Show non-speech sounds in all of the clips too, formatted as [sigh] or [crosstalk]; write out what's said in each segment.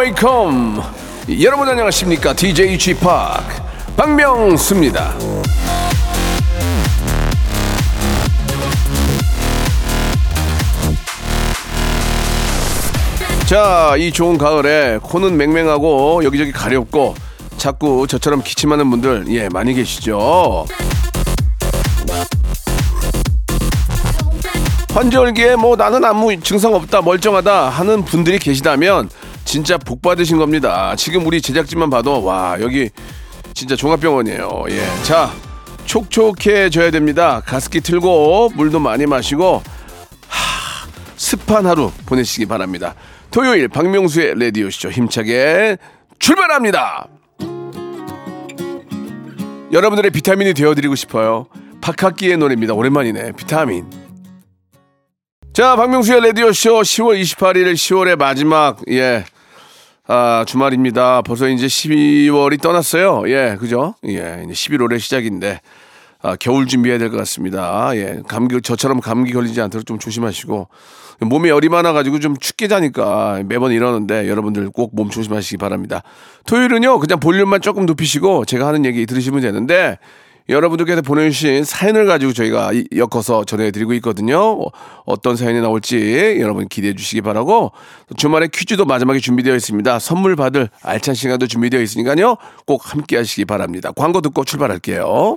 Welcome. 여러분 안녕하십니까? DJ G-Park 박명수입니다. 자, 이 좋은 가을에 코는 맹맹하고 여기저기 가렵고 자꾸 저처럼 기침하는 분들 예 많이 계시죠. 환절기에 뭐 나는 아무 증상 없다 멀쩡하다 하는 분들이 계시다면 진짜 복 받으신 겁니다. 지금 우리 제작진만 봐도 와 여기 진짜 종합병원이에요. 예, 자 촉촉해져야 됩니다. 가습기 틀고 물도 많이 마시고 습한 하루 보내시기 바랍니다. 토요일 박명수의 라디오쇼 힘차게 출발합니다. 여러분들의 비타민이 되어드리고 싶어요. 박학기의 노래입니다. 오랜만이네. 비타민. 자, 박명수의 라디오쇼 10월 28일 10월의 마지막, 예. 아, 주말입니다. 벌써 이제 12월이 떠났어요. 예, 그죠? 예, 이제 11월의 시작인데, 아, 겨울 준비해야 될 것 같습니다. 예, 감기, 저처럼 감기 걸리지 않도록 좀 조심하시고, 몸에 열이 많아가지고 좀 춥게 자니까 매번 이러는데 여러분들 꼭 몸 조심하시기 바랍니다. 토요일은요, 그냥 볼륨만 조금 높이시고 제가 하는 얘기 들으시면 되는데, 여러분들께서 보내주신 사연을 가지고 저희가 이- 엮어서 전해드리고 있거든요. 어, 어떤 사연이 나올지 여러분 기대해 주시기 바라고 주말에 퀴즈도 마지막에 준비되어 있습니다. 선물 받을 알찬 시간도 준비되어 있으니까요. 꼭 함께 하시기 바랍니다. 광고 듣고 출발할게요.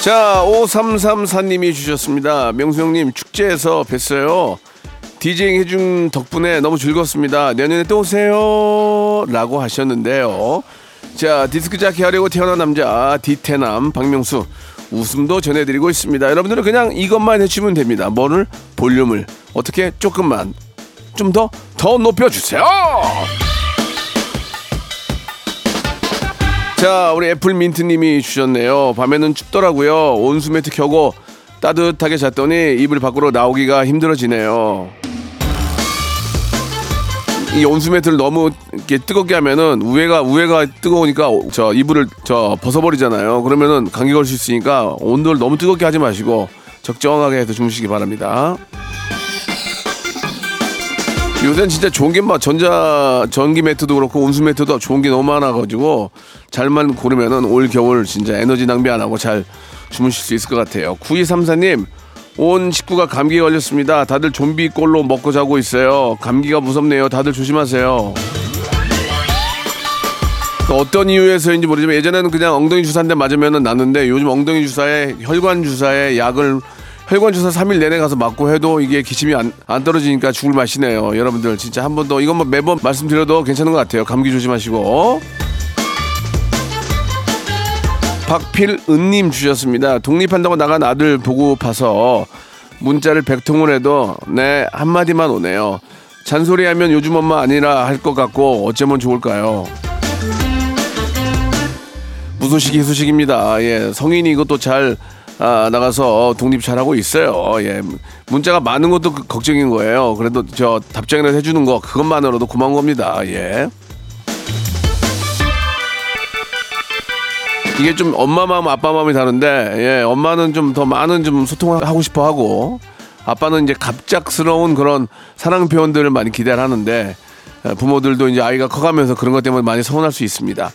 자, 5334님이 주셨습니다. 명수 형님, 축제에서 뵀어요. 디제잉 해준 덕분에 너무 즐겁습니다. 내년에 또 오세요. 라고 하셨는데요. 자, 디스크 자키 하려고 태어난 남자, 디테남, 박명수. 웃음도 전해드리고 있습니다. 여러분들은 그냥 이것만 해주면 됩니다. 뭐를? 볼륨을. 어떻게? 조금만. 좀 더, 더 높여주세요! 자, 우리 애플민트님이 주셨네요. 밤에는 춥더라고요. 온수매트 켜고 따뜻하게 잤더니 이불 밖으로 나오기가 힘들어지네요. 이 온수매트를 너무 이렇게 뜨겁게 하면은 우회가 우회가 뜨거우니까 저 이불을 저 벗어버리잖아요. 그러면은 감기 걸수 있으니까 온도를 너무 뜨겁게 하지 마시고 적정하게 해서 주무시기 바랍니다. 요새는 진짜 좋은 게 막 전자 전기 매트도 그렇고 온수 매트도 좋은 게 너무 많아가지고 잘만 고르면은 올 겨울 진짜 에너지 낭비 안 하고 잘 주무실 수 있을 것 같아요. 9234님 온 식구가 감기에 걸렸습니다. 다들 좀비 꼴로 먹고 자고 있어요. 감기가 무섭네요. 다들 조심하세요. 또 어떤 이유에서인지 모르지만 예전에는 그냥 엉덩이 주사 한 대 맞으면 낫는데 요즘 엉덩이 주사에 혈관 주사에 약을 혈관 주사 3일 내내 가서 맞고 해도 이게 기침이 안, 안 떨어지니까 죽을 맛이네요. 여러분들 진짜 한 번더뭐 매번 말씀드려도 괜찮은 것 같아요. 감기 조심하시고. 박필은님 주셨습니다. 독립한다고 나간 아들 보고 봐서 문자를 100통을 해도 네 한마디만 오네요. 잔소리하면 요즘 엄마 아니라 할 것 같고 어쩌면 좋을까요? 무소식이 희소식입니다. 예, 성인이 이것도 잘 아, 나가서 독립 잘하고 있어요. 예, 문자가 많은 것도 그- 걱정인 거예요. 그래도 저 답장이라도 해주는 거 그것만으로도 고마운 겁니다. 예. 이게 좀 엄마 마음 아빠 마음이 다른데 예, 엄마는 좀 더 많은 좀 소통을 하고 싶어 하고 아빠는 이제 갑작스러운 그런 사랑 표현들을 많이 기대를 하는데 예, 부모들도 이제 아이가 커가면서 그런 것 때문에 많이 서운할 수 있습니다.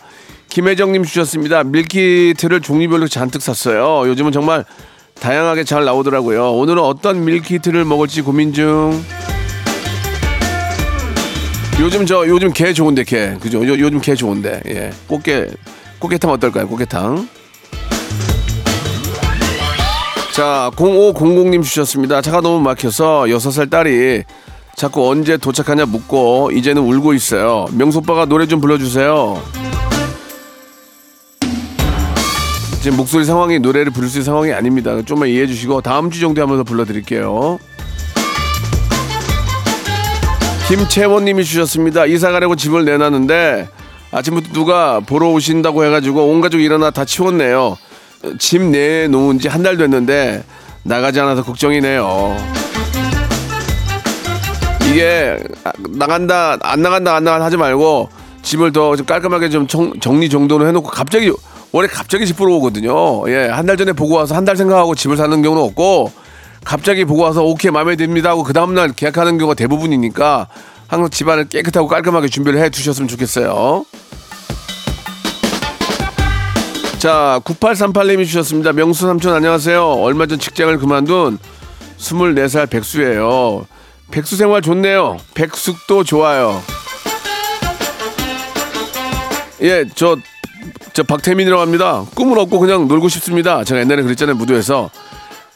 김혜정님 주셨습니다. 밀키트를 종류별로 잔뜩 샀어요. 요즘은 정말 다양하게 잘 나오더라고요. 오늘은 어떤 밀키트를 먹을지 고민 중. 요즘 저 요즘 게 좋은데 게 그죠? 요, 요즘 게 좋은데 예 꽃게 꽃게탕 어떨까요? 꽃게탕. 자, 0500님 주셨습니다. 차가 너무 막혀서 6살 딸이 자꾸 언제 도착하냐 묻고 이제는 울고 있어요. 명수 오빠가 노래 좀 불러주세요. 지금 목소리 상황이 노래를 부를 수 있는 상황이 아닙니다. 좀만 이해해 주시고 다음 주 정도에 한번 더 불러드릴게요. 김채원님이 주셨습니다. 이사 가려고 집을 내놨는데 아침부터 누가 보러 오신다고 해가지고 온 가족 일어나 다 치웠네요. 집 내놓은 지 한 달 됐는데 나가지 않아서 걱정이네요. 이게 아, 나간다 안 나간다 안 나간다 하지 말고 집을 더 좀 깔끔하게 좀 정, 정리 정돈을 해놓고 갑자기 원래 갑자기 집 보러 오거든요. 예, 한 달 전에 보고 와서 한 달 생각하고 집을 사는 경우는 없고 갑자기 보고 와서 오케이 마음에 듭니다 하고 그 다음날 계약하는 경우가 대부분이니까 항상 집안을 깨끗하고 깔끔하게 준비를 해 두셨으면 좋겠어요. 자, 9838님이 주셨습니다. 명수 삼촌 안녕하세요. 얼마 전 직장을 그만둔 24살 백수예요. 백수 생활 좋네요. 백숙도 좋아요. 예, 저, 저 박태민이라고 합니다. 꿈은 없고 그냥 놀고 싶습니다. 제가 옛날에 그랬잖아요. 무도에서.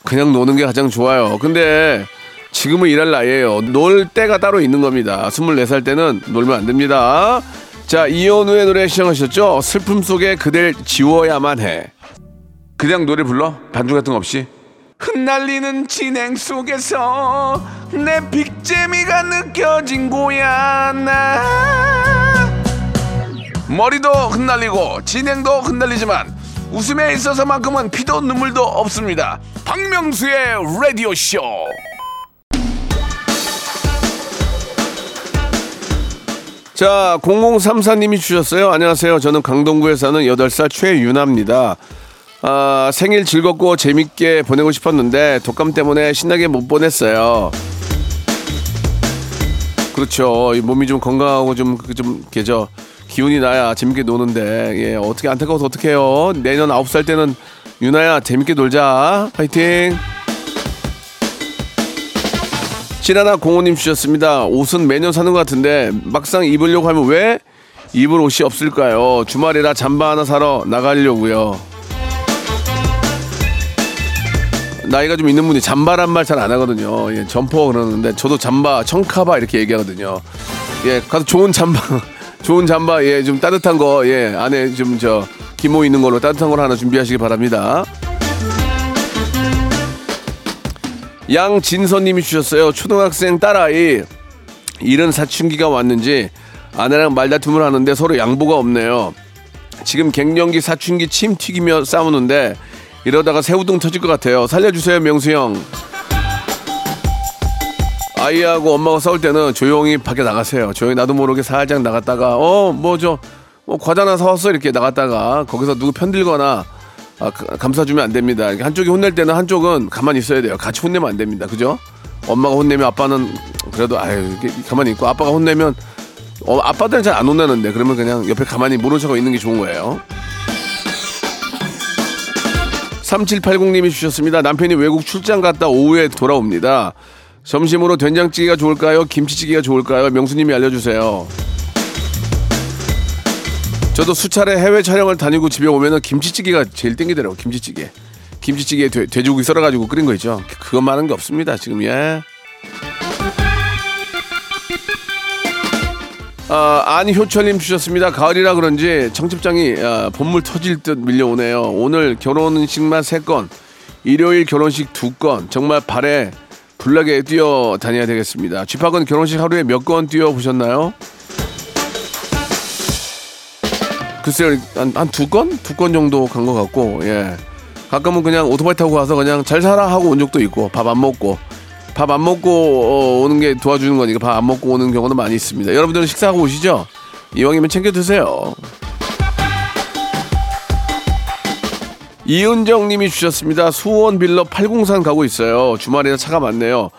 그냥 노는 게 가장 좋아요. 근데 지금은 일할 나이에요. 놀 때가 따로 있는 겁니다. 24살 때는 놀면 안 됩니다. 자, 이현우의 노래 시청하셨죠? 슬픔 속에 그댈 지워야만 해. 그냥 노래 불러? 반주 같은 거 없이? 흩날리는 진행 속에서 내 빅재미가 느껴진 거야 나 머리도 흩날리고 진행도 흩날리지만 웃음에 있어서만큼은 피도 눈물도 없습니다 박명수의 라디오 쇼 자, 0034님이 주셨어요. 안녕하세요. 저는 강동구에 사는 8살 최윤아입니다. 아, 생일 즐겁고 재밌게 보내고 싶었는데 독감 때문에 신나게 못 보냈어요. 그렇죠. 이 몸이 좀 건강하고 좀, 그 좀, 개저 기운이 나야 재밌게 노는데, 예, 어떻게 안타까워서 어떡해요. 내년 9살 때는 윤아야, 재밌게 놀자. 파이팅! 신하나 공호님 주셨습니다. 옷은 매년 사는 것 같은데 막상 입으려고 하면 왜 입을 옷이 없을까요? 주말이라 잠바 하나 사러 나가려고요. 나이가 좀 있는 분이 잠바란 말 잘 안 하거든요. 예, 점퍼 그러는데 저도 잠바, 청카바 이렇게 얘기하거든요. 예, 가서 좋은 잠바, [laughs] 좋은 잠바, 예, 좀 따뜻한 거, 예, 안에 좀 저 기모 있는 걸로 따뜻한 걸 하나 준비하시기 바랍니다. 양진선님이 주셨어요. 초등학생 딸아이 이른 사춘기가 왔는지 아내랑 말다툼을 하는데 서로 양보가 없네요. 지금 갱년기 사춘기 침 튀기며 싸우는데 이러다가 새우등 터질 것 같아요. 살려주세요, 명수 형. 아이하고 엄마가 싸울 때는 조용히 밖에 나가세요. 조용히 나도 모르게 살짝 나갔다가 어 뭐저 뭐 과자 하나 사왔어 이렇게 나갔다가 거기서 누구 편들거나 아, 가- 감싸주면 안 됩니다. 한쪽이 혼낼 때는 한쪽은 가만히 있어야 돼요. 같이 혼내면 안 됩니다. 그죠? 엄마가 혼내면 아빠는 그래도 아유 가만히 있고 아빠가 혼내면 어, 아빠들은 잘 안 혼나는데 그러면 그냥 옆에 가만히 모른 척하고 있는 게 좋은 거예요. 3780님이 주셨습니다. 남편이 외국 출장 갔다 오후에 돌아옵니다. 점심으로 된장찌개가 좋을까요? 김치찌개가 좋을까요? 명수님이 알려주세요. 저도 수차례 해외 촬영을 다니고 집에 오면은 김치찌개가 제일 땡기더라고 김치찌개. 김치찌개에 돼, 돼지고기 썰어가지고 끓인 거 있죠. 그것만 한 게 없습니다 지금 예. 아, 안효철님 주셨습니다. 가을이라 그런지 청첩장이 아, 봄물 터질 듯 밀려오네요. 오늘 결혼식만 세 건, 일요일 결혼식 두 건. 정말 발에 불나게 뛰어 다녀야 되겠습니다. 쥐팍은 결혼식 하루에 몇 건 뛰어 보셨나요? 글쎄요, 한, 한두 건? 두 건 정도 간 것 같고, 예. 가끔은 그냥 오토바이 타고 가서 그냥 잘 살아 하고 온 적도 있고, 밥 안 먹고. 밥 안 먹고 어, 오는 게 도와주는 거니까 밥 안 먹고 오는 경우도 많이 있습니다. 여러분들은 식사하고 오시죠? 이왕이면 챙겨 드세요. 이은정 님이 주셨습니다. 수원 빌러 803 가고 있어요. 주말이라 차가 많네요.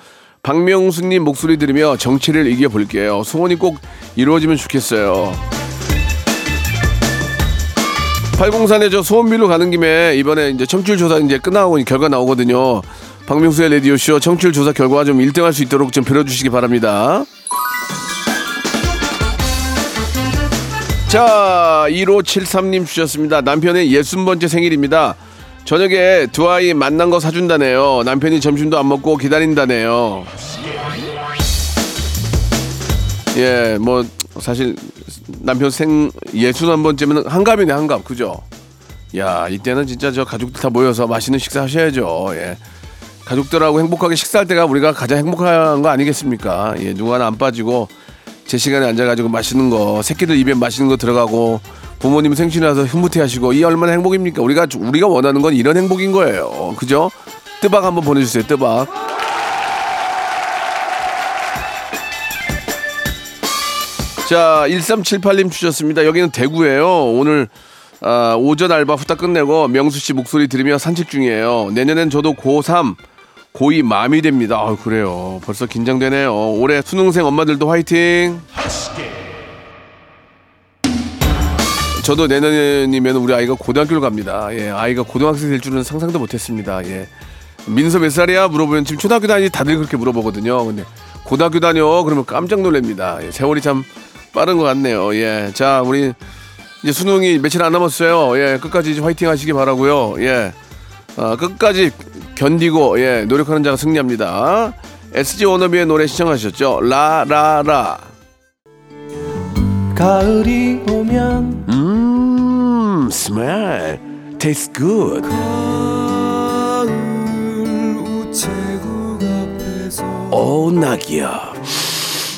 박명수 님 목소리 들으며 정치를 이겨볼게요. 소원이 꼭 이루어지면 좋겠어요. 803에 저 소원빌로 가는 김에 이번에 이제 청취율 조사 이제 끝나고 결과 나오거든요. 박명수의 라디오 쇼 청취율 조사 결과 좀 1등 할 수 있도록 좀 빌어주시기 바랍니다. 자, 1573님 주셨습니다. 남편의 60번째 생일입니다. 저녁에 두 아이 만난 거 사준다네요. 남편이 점심도 안 먹고 기다린다네요. 예, 뭐 사실 남편 생 예순 한 번쯤은 한갑이네 한갑 그죠? 야 이때는 진짜 저 가족들 다 모여서 맛있는 식사 하셔야죠. 예. 가족들하고 행복하게 식사할 때가 우리가 가장 행복한 거 아니겠습니까? 예, 누구 하나 안 빠지고 제 시간에 앉아가지고 맛있는 거 새끼들 입에 맛있는 거 들어가고 부모님 생신이라서 흐뭇해하시고 이 얼마나 행복입니까? 우리가 우리가 원하는 건 이런 행복인 거예요. 그죠? 뜨박 한번 보내주세요. 뜨박. 자, 1378님 주셨습니다. 여기는 대구예요. 오늘 아, 오전 알바 후딱 끝내고 명수 씨 목소리 들으며 산책 중이에요. 내년엔 저도 고3, 고2 맘이 됩니다. 아, 그래요. 벌써 긴장되네요. 올해 수능생 엄마들도 화이팅! 저도 내년이면 우리 아이가 고등학교를 갑니다. 예, 아이가 고등학생 될 줄은 상상도 못했습니다. 예. 민서 몇 살이야? 물어보면 지금 초등학교 다니 다들 그렇게 물어보거든요. 근데 고등학교 다녀? 그러면 깜짝 놀랍니다. 예, 세월이 참 빠른 것 같네요. 예, 자 우리 이제 수능이 며칠 안 남았어요. 예, 끝까지 화이팅 하시기 바라고요. 예, 아, 끝까지 견디고 예 노력하는 자가 승리합니다. SG 워너비의 노래 시청하셨죠? 라라라. 가을이 오면 음, good. 우체국 앞에서 오 낙이야.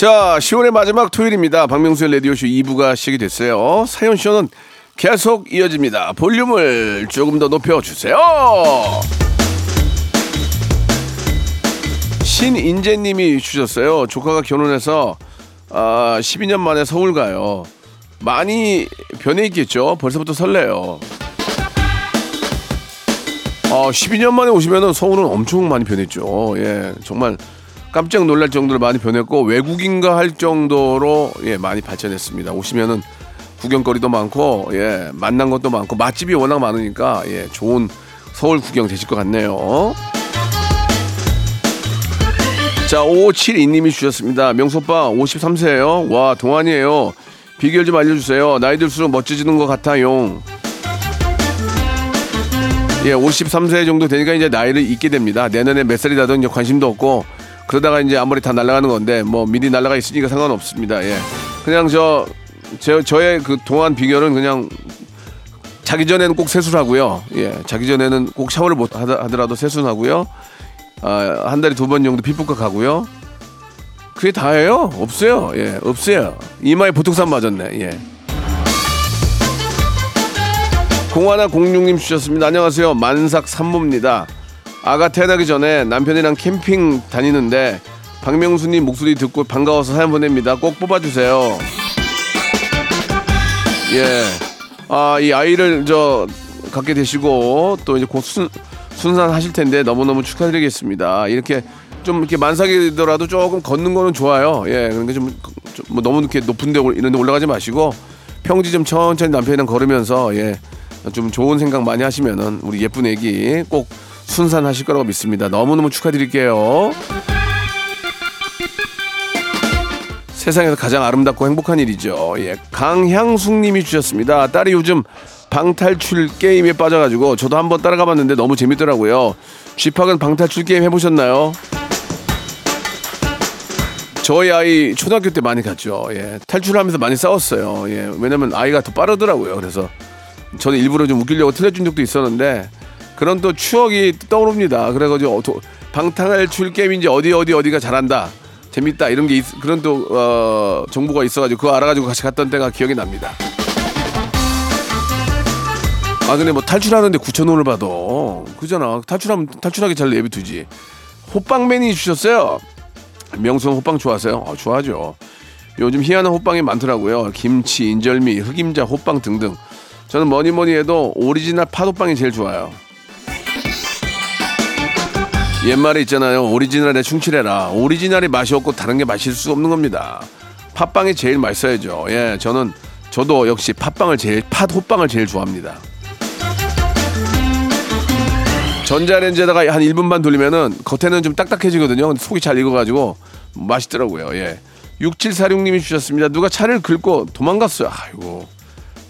자, 10월의 마지막 토요일입니다. 박명수의 라디오쇼 2부가 시작이 됐어요. 사연쇼는 계속 이어집니다. 볼륨을 조금 더 높여주세요. 신인재님이 주셨어요. 조카가 결혼해서 아, 12년 만에 서울 가요. 많이 변해 있겠죠. 벌써부터 설레요. 아, 12년 만에 오시면은 서울은 엄청 많이 변했죠. 예, 정말 깜짝 놀랄 정도로 많이 변했고 외국인가 할 정도로 예 많이 발전했습니다. 오시면은 구경거리도 많고 예 만난 것도 많고 맛집이 워낙 많으니까 예 좋은 서울 구경 되실 것 같네요. 자, 5572님이 주셨습니다. 명소빠 53세예요. 와, 동안이에요. 비결 좀 알려주세요. 나이 들수록 멋져지는 것 같아요. 예, 53세 정도 되니까 이제 나이를 잊게 됩니다. 내년에 몇 살이라든 이제 관심도 없고 그러다가 이제 아무리 다 날아가는 건데 뭐 미리 날아가 있으니까 상관없습니다. 예, 그냥 저, 저 저의 그 동안 비결은 그냥 자기 전에는 꼭 세수하고요. 예, 자기 전에는 꼭 샤워를 못 하더- 하더라도 세수하고요. 아, 한 달에 두 번 정도 피부과 가고요. 그게 다예요? 없어요. 예, 없어요. 이마에 보톡스 안 맞았네. 예. 공하나 공룡님 주셨습니다. 안녕하세요. 만삭 산모입니다. 아가 태어나기 전에 남편이랑 캠핑 다니는데 박명수님 목소리 듣고 반가워서 사연 보냅니다. 꼭 뽑아주세요. 예. 아, 이 아이를 저 갖게 되시고 또 이제 곧 순, 순산하실 텐데 너무너무 축하드리겠습니다. 이렇게 좀 이렇게 만삭이더라도 조금 걷는 거는 좋아요. 예. 그러니까 좀, 좀 뭐 너무 이렇게 높은 데 올- 이런 데 올라가지 마시고 평지 좀 천천히 남편이랑 걸으면서 예. 좀 좋은 생각 많이 하시면은 우리 예쁜 애기 꼭 순산하실 거라고 믿습니다. 너무너무 축하드릴게요. 세상에서 가장 아름답고 행복한 일이죠. 예, 강향숙님이 주셨습니다. 딸이 요즘 방탈출 게임에 빠져가지고 저도 한번 따라가봤는데 너무 재밌더라고요. 쥐팍은 방탈출 게임 해보셨나요? 저희 아이 초등학교 때 많이 갔죠. 예, 탈출하면서 많이 싸웠어요. 예, 왜냐면 아이가 더 빠르더라고요. 그래서 저는 일부러 좀 웃기려고 틀려준 적도 있었는데 그런 또 추억이 떠오릅니다. 그래가지고 어, 도- 방탈출 게임인지 어디 어디 어디가 잘한다. 재밌다 이런 게 있- 그런 또 어, 정보가 있어가지고 그거 알아가지고 같이 갔던 때가 기억이 납니다. 아 근데 뭐 탈출하는데 9천 원을 받아 그잖아 탈출하면 탈출하게 잘 내비두지 호빵맨이 주셨어요 명수는 호빵 좋아하세요? 아, 좋아하죠 요즘 희한한 호빵이 많더라고요. 김치, 인절미, 흑임자, 호빵 등등. 저는 뭐니 뭐니 해도 오리지널 팥호빵이 제일 좋아요. 옛말에 있잖아요. 오리지널에 충실해라. 오리지널이 맛이 없고 다른 게 맛있을 수 없는 겁니다. 팥빵이 제일 맛있어야죠. 예, 저는 저도 역시 팥빵을 제일 팥 호빵을 제일 좋아합니다. 전자레인지에다가 한 1분 반 돌리면은 겉에는 좀 딱딱해지거든요. 속이 잘 익어가지고 맛있더라고요. 예. 6746님이 주셨습니다. 누가 차를 긁고 도망갔어요. 아이고.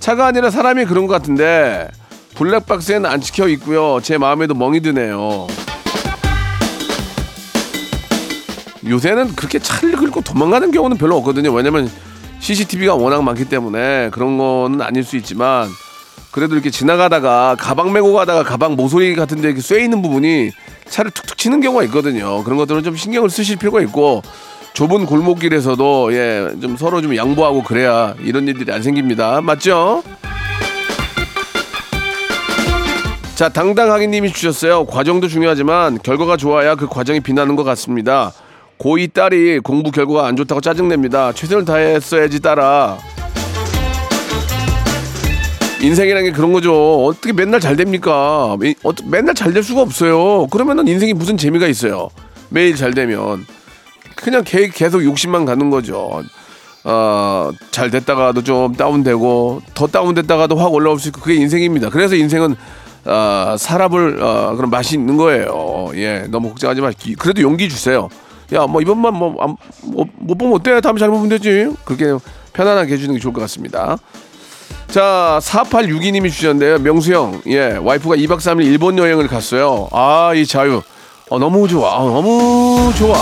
차가 아니라 사람이 그런 것 같은데 블랙박스에는 안 찍혀 있고요. 제 마음에도 멍이 드네요. 요새는 그렇게 차를 긁고 도망가는 경우는 별로 없거든요. 왜냐면 CCTV가 워낙 많기 때문에 그런 거는 아닐 수 있지만 그래도 이렇게 지나가다가 가방 메고 가다가 가방 모서리 같은 데 이렇게 쇠 있는 부분이 차를 툭툭 치는 경우가 있거든요. 그런 것들은 좀 신경을 쓰실 필요가 있고 좁은 골목길에서도 예, 좀 서로 좀 양보하고 그래야 이런 일들이 안 생깁니다. 맞죠? 자, 당당하게 님이 주셨어요. 과정도 중요하지만 결과가 좋아야 그 과정이 빛나는 것 같습니다. 고2 딸이 공부 결과가 안 좋다고 짜증냅니다. 최선을 다했어야지 딸아. 인생이라는 게 그런 거죠. 어떻게 맨날 잘 됩니까? 이- 어떻게 맨날 잘 될 수가 없어요. 그러면은 인생이 무슨 재미가 있어요. 매일 잘 되면. 그냥 개- 계속 욕심만 가는 거죠. 어, 잘 됐다가도 좀 다운되고 더 다운됐다가도 확 올라올 수 있고 그게 인생입니다. 그래서 인생은 어, 살아볼 어, 그런 맛이 있는 거예요. 예, 너무 걱정하지 마시고 그래도 용기 주세요. 야, 뭐 이번만 뭐, 안- 뭐, 못 보면 어때? 다음에 잘 보면 되지. 그렇게 편안하게 해주는 게 좋을 것 같습니다. 자, 4862님이 주셨는데요. 명수 형, 예, 와이프가 2박 3일 일본 여행을 갔어요. 아, 이 자유. 어, 너무 좋아. 어, 너무 좋아.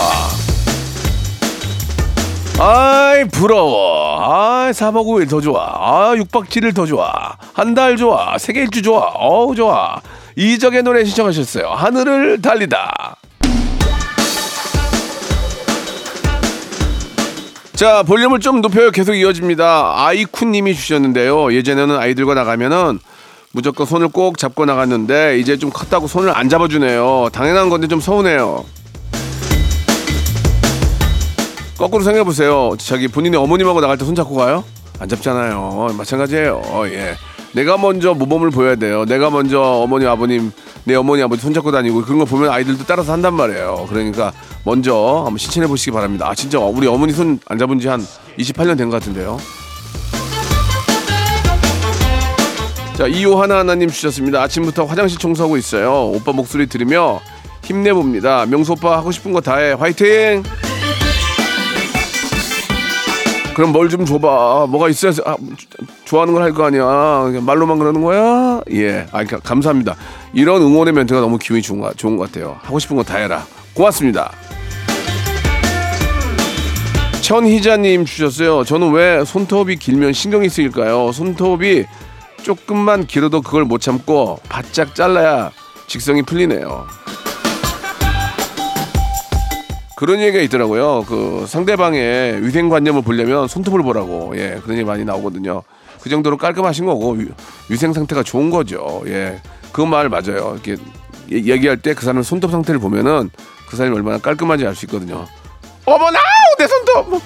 아이, 부러워. 아이, 4박 5일 더 좋아. 아, 6박 7일 더 좋아. 한 달 좋아. 세계 일주 좋아. 어우, 좋아. 이적의 노래 신청하셨어요. 하늘을 달리다. 자, 볼륨을 좀 높여요. 계속 이어집니다. 아이쿤님이 주셨는데요. 예전에는 아이들과 나가면은 무조건 손을 꼭 잡고 나갔는데 이제 좀 컸다고 손을 안 잡아주네요. 당연한 건데 좀 서운해요. 거꾸로 생각해 보세요. 자기 본인의 어머님하고 나갈 때 손 잡고 가요? 안 잡잖아요. 마찬가지예요. 예. 내가 먼저 모범을 보여야 돼요. 내가 먼저 어머니 아버님 내 어머니 아버지 손 잡고 다니고 그런 거 보면 아이들도 따라서 한단 말이에요. 그러니까 먼저 한번 실천해 보시기 바랍니다. 아 진짜 우리 어머니 손 안 잡은 지 한 28년 된 것 같은데요. 자, 이호 하나하나님 주셨습니다. 아침부터 화장실 청소하고 있어요. 오빠 목소리 들으며 힘내봅니다. 명수 오빠 하고 싶은 거 다 해. 화이팅! 그럼 뭘 좀 줘봐. 뭐가 있어야 아, 좋아하는 걸 할 거 아니야. 말로만 그러는 거야? 예. 아, 가- 감사합니다. 이런 응원의 멘트가 너무 기분이 좋은 것, 좋은 것 같아요. 하고 싶은 거 다 해라. 고맙습니다. 천희자님 주셨어요. 저는 왜 손톱이 길면 신경이 쓰일까요? 손톱이 조금만 길어도 그걸 못 참고 바짝 잘라야 직성이 풀리네요. 그런 얘기가 있더라고요. 그 상대방의 위생관념을 보려면 손톱을 보라고. 예, 그런 얘기 많이 나오거든요. 그 정도로 깔끔하신 거고 위, 위생 상태가 좋은 거죠. 예, 그 말 맞아요. 이렇게 얘- 얘기할 때 그 사람 손톱 상태를 보면은 그 사람이 얼마나 깔끔한지 알 수 있거든요. 어머나 내 손톱.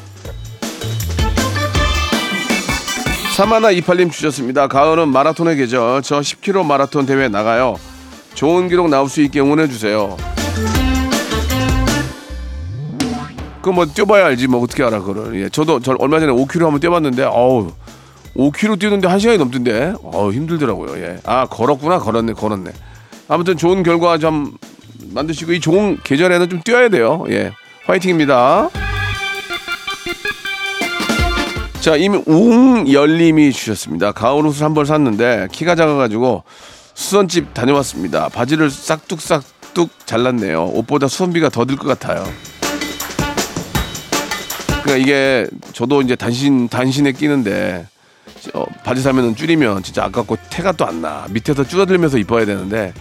사마나 이팔님 주셨습니다. 가을은 마라톤의 계절. 저 10km 마라톤 대회 나가요. 좋은 기록 나올 수 있게 응원해 주세요. 그뭐 뛰어봐야 알지 뭐 어떻게 알아 그걸. 예, 저도 저 얼마 전에 5km 한번 뛰어봤는데 어우 5km 뛰는데 1 시간이 넘던데 어우 힘들더라고요. 예. 아 걸었구나 걸었네 걸었네. 아무튼 좋은 결과 좀 만드시고 이 좋은 계절에는 좀 뛰어야 돼요. 예, 화이팅입니다. 자, 임웅열님이 주셨습니다. 가을 옷을 한 벌 샀는데 키가 작아가지고 수선집 다녀왔습니다. 바지를 싹둑싹둑 잘랐네요. 옷보다 수선비가 더 들 것 같아요. 그러니까 이게 저도 이제 단신 단신에 끼는데 어, 바지 사면은 줄이면 진짜 아깝고 태가 또 안 나. 밑에서 줄어들면서 입어야 되는데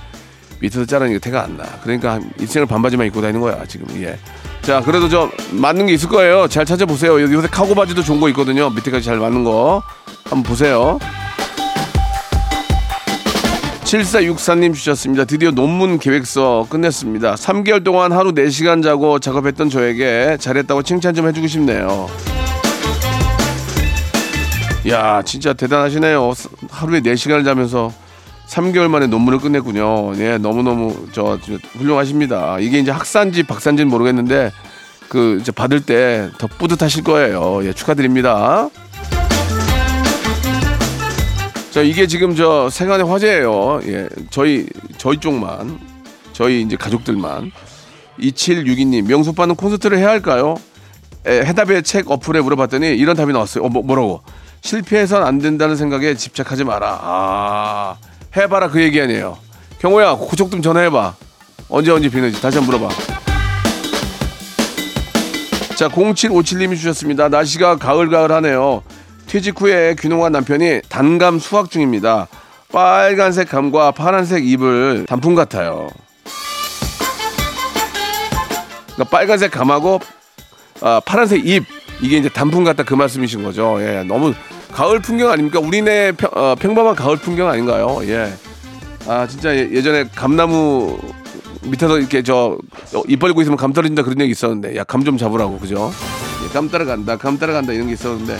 밑에서 자르니까 태가 안 나. 그러니까 인생을 반바지만 입고 다니는 거야 지금. 예. 자, 그래도 저 맞는 게 있을 거예요. 잘 찾아보세요. 요- 요새 카고 바지도 좋은 거 있거든요. 밑에까지 잘 맞는 거 한번 보세요. 7464님 주셨습니다. 드디어 논문 계획서 끝냈습니다. 3개월 동안 하루 4시간 자고 작업했던 저에게 잘했다고 칭찬 좀 해주고 싶네요. 야, 진짜 대단하시네요. 스- 하루에 4시간을 자면서 3개월 만에 논문을 끝냈군요. 예, 너무너무 저, 저 훌륭하십니다. 이게 이제 학산지 박산지는 모르겠는데 그 이제 받을 때 더 뿌듯하실 거예요. 예, 축하드립니다. 자, 이게 지금 저 세간의 화제예요. 예, 저희 저희 쪽만 저희 이제 가족들만 2762님 명수 오빠는 콘서트를 해야 할까요? 에, 해답의 책 어플에 물어봤더니 이런 답이 나왔어요. 어, 뭐, 뭐라고? 실패해선 안 된다는 생각에 집착하지 마라. 아, 해봐라 그 얘기 아니에요. 경호야, 고척 좀 전화해봐. 언제 언제 비는지 다시 한번 물어봐. 자, 0757님이 주셨습니다. 날씨가 가을가을하네요. 퇴직 후에 귀농한 남편이 단감 수확 중입니다. 빨간색 감과 파란색 잎을 단풍 같아요. 그러니까 빨간색 감하고 아, 파란색 잎 이게 이제 단풍 같다 그 말씀이신 거죠. 예, 너무 가을 풍경 아닙니까? 우리네 평, 어, 평범한 가을 풍경 아닌가요? 예. 아 진짜 예- 예전에 감나무 밑에서 이렇게 저 입 벌리고 있으면 감 떨어진다 그런 얘기 있었는데 야 감 좀 잡으라고 그죠? 예, 감 따라간다, 감 따라간다 이런 게 있었는데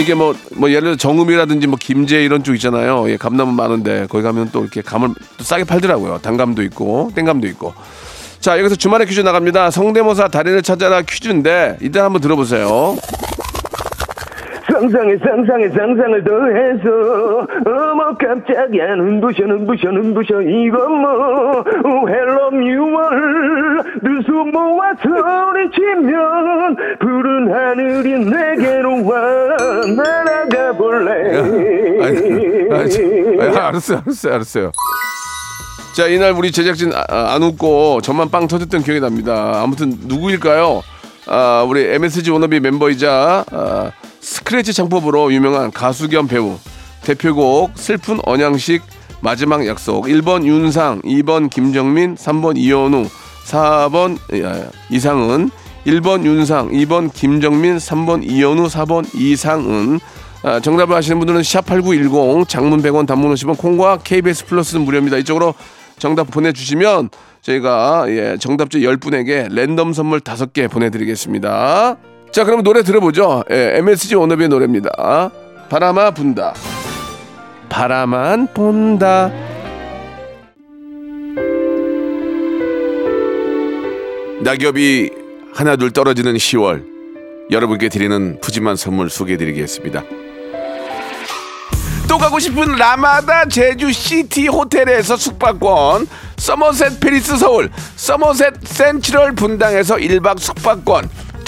이게 뭐, 뭐 예를 들어 정읍이라든지 뭐 김제 이런 쪽 있잖아요. 예, 감나무 많은데 거기 가면 또 이렇게 감을 또 싸게 팔더라고요. 단감도 있고 땡감도 있고. 자 여기서 주말에 퀴즈 나갑니다. 성대모사 달인을 찾아라 퀴즈인데 이따 한번 들어보세요. 상상에 상상에 상상을 더해서 어머 깜짝이야 눈부셔 눈부셔 눈부셔 이건 뭐 Hello 뮤얼 두수 모아 소리치면 푸른 하늘이 내게로 와 날아가 볼래 아니, 알았어요, 알았어요, 알았어요. 자, 이날 우리 제작진 아, 아, 안 웃고 저만 빵 터졌던 기억이 납니다. 아무튼 누구일까요? 아, 우리 MSG 워너비 멤버이자 아, 스크래치 창법으로 유명한 가수 겸 배우 대표곡 슬픈 언양식 마지막 약속 1번 윤상 2번 김정민 3번 이현우 4번 이상은 1번 윤상 2번 김정민 3번 이현우 4번 이상은 아, 정답을 아시는 분들은 샵8910 장문 100원 단문 50원 콩과 KBS 플러스는 무료입니다. 이쪽으로 정답 보내주시면 저희가 예, 정답자 10분에게 랜덤 선물 5개 보내드리겠습니다. 자 그럼 노래 들어보죠. 예, MSG 워너비의 노래입니다. 바람아 분다. 바라만 본다. 낙엽이 하나둘 떨어지는 10월 여러분께 드리는 푸짐한 선물 소개해드리겠습니다. 또 가고 싶은 라마다 제주 시티 호텔에서 숙박권, 서머셋 페리스 서울, 서머셋 센트럴 분당에서 1박 숙박권,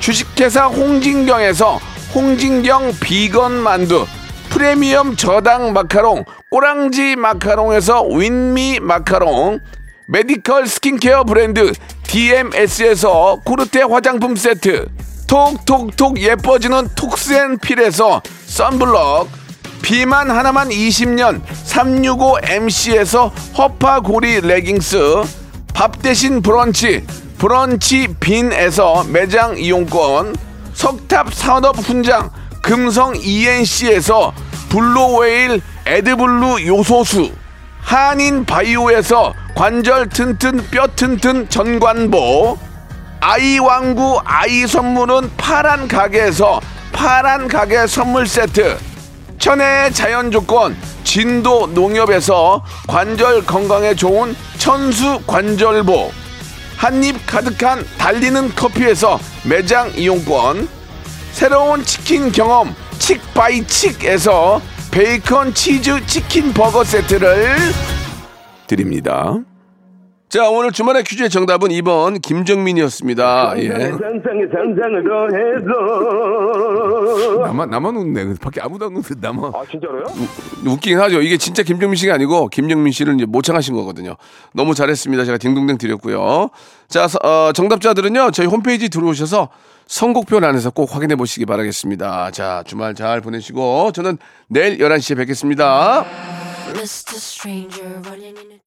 주식회사 홍진경에서 홍진경 비건 만두 프리미엄 저당 마카롱 꼬랑지 마카롱에서 윈미 마카롱 메디컬 스킨케어 브랜드 DMS에서 코르테 화장품 세트 톡톡톡 예뻐지는 톡스앤필에서 썬블럭 비만 하나만 20년 365MC에서 허파고리 레깅스 밥 대신 브런치 브런치 빈에서 매장 이용권 석탑 산업 훈장 금성 ENC에서 블루웨일 에드블루 요소수 한인 바이오에서 관절 튼튼 뼈 튼튼 전관보 아이 완구 아이 선물은 파란 가게에서 파란 가게 선물 세트 천혜의 자연 조건 진도 농협에서 관절 건강에 좋은 천수 관절보 한입 가득한 달리는 커피에서 매장 이용권 새로운 치킨 경험 칙바이칙에서 베이컨 치즈 치킨 버거 세트를 드립니다. 자, 오늘 주말의 퀴즈의 정답은 2번 김정민이었습니다. 예. 상상에 상상을 더해서 나만 나만 웃네. 밖에 아무도 안 웃는데 나만. 아 진짜로요? 웃긴 하죠. 이게 진짜 김정민 씨가 아니고 김정민 씨를 이제 모창하신 거거든요. 너무 잘했습니다. 제가 딩동댕 드렸고요. 자, 서- 어, 정답자들은요. 저희 홈페이지 들어오셔서 선곡표 안에서 꼭 확인해 보시기 바라겠습니다. 자, 주말 잘 보내시고 저는 내일 11시에 뵙겠습니다.